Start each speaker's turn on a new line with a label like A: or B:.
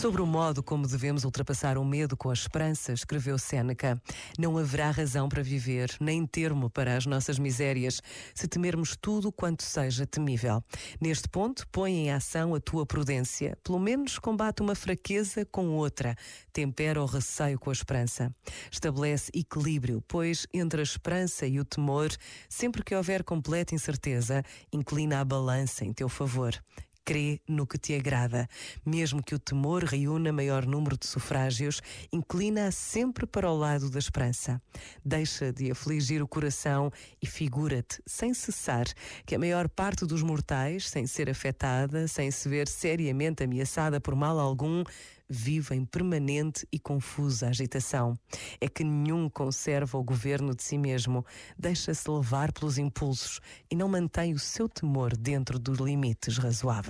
A: Sobre o modo como devemos ultrapassar o medo com a esperança, escreveu Séneca, não haverá razão para viver, nem termo para as nossas misérias, se temermos tudo quanto seja temível. Neste ponto, põe em ação a tua prudência, pelo menos combate uma fraqueza com outra, tempera o receio com a esperança. Estabelece equilíbrio, pois entre a esperança e o temor, sempre que houver completa incerteza, inclina a balança em teu favor crê no que te agrada. Mesmo que o temor reúna maior número de sufrágios, inclina sempre para o lado da esperança. Deixa de afligir o coração e figura-te, sem cessar, que a maior parte dos mortais, sem ser afetada, sem se ver seriamente ameaçada por mal algum, vive em permanente e confusa agitação. É que nenhum conserva o governo de si mesmo, deixa-se levar pelos impulsos e não mantém o seu temor dentro dos limites razoáveis.